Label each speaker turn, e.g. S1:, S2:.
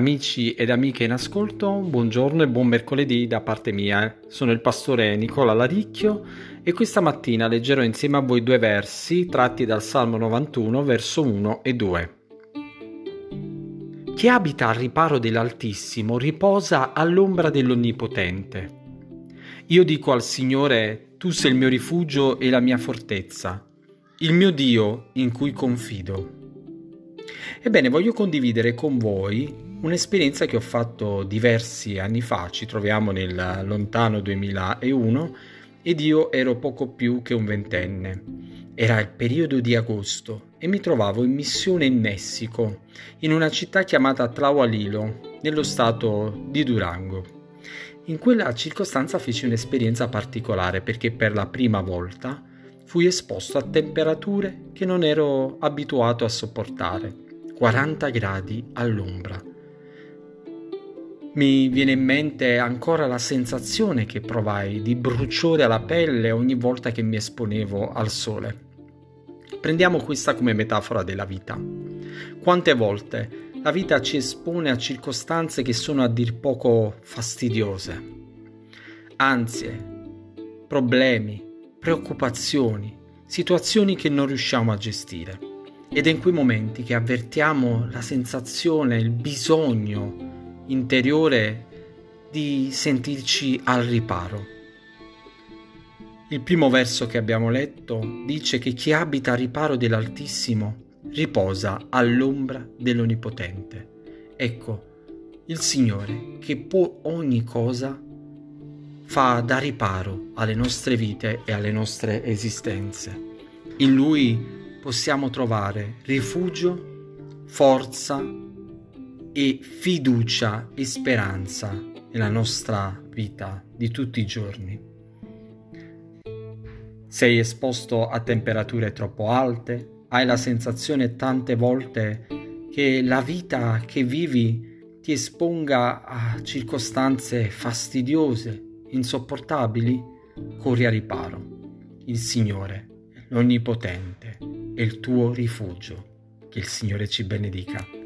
S1: Amici ed amiche in ascolto, buongiorno e buon mercoledì da parte mia. Sono il pastore Nicola Laricchio e questa mattina leggerò insieme a voi due versi tratti dal Salmo 91, verso 1 e 2. Chi abita al riparo dell'Altissimo riposa all'ombra dell'Onnipotente. Io dico al Signore, tu sei il mio rifugio e la mia fortezza, il mio Dio in cui confido. Ebbene, voglio condividere con voi un'esperienza che ho fatto diversi anni fa, ci troviamo nel lontano 2001 ed io ero poco più che un ventenne. Era il periodo di agosto e mi trovavo in missione in Messico, in una città chiamata Tlahualilo, nello stato di Durango. In quella circostanza feci un'esperienza particolare perché per la prima volta fui esposto a temperature che non ero abituato a sopportare, 40 gradi all'ombra mi viene in mente ancora la sensazione che provai di bruciore alla pelle ogni volta che mi esponevo al sole. Prendiamo questa come metafora della vita. Quante volte la vita ci espone a circostanze che sono a dir poco fastidiose. Ansie, problemi, preoccupazioni, situazioni che non riusciamo a gestire. Ed è in quei momenti che avvertiamo la sensazione, il bisogno interiore di sentirci al riparo. Il primo verso che abbiamo letto dice che chi abita al riparo dell'Altissimo riposa all'ombra dell'Onnipotente. Ecco, il Signore che può ogni cosa fa da riparo alle nostre vite e alle nostre esistenze. In Lui possiamo trovare rifugio, forza, e fiducia e speranza nella nostra vita di tutti i giorni. Sei esposto a temperature troppo alte, hai la sensazione tante volte che la vita che vivi ti esponga a circostanze fastidiose, insopportabili, corri a riparo. Il Signore, l'Onnipotente, è il tuo rifugio. Che il Signore ci benedica.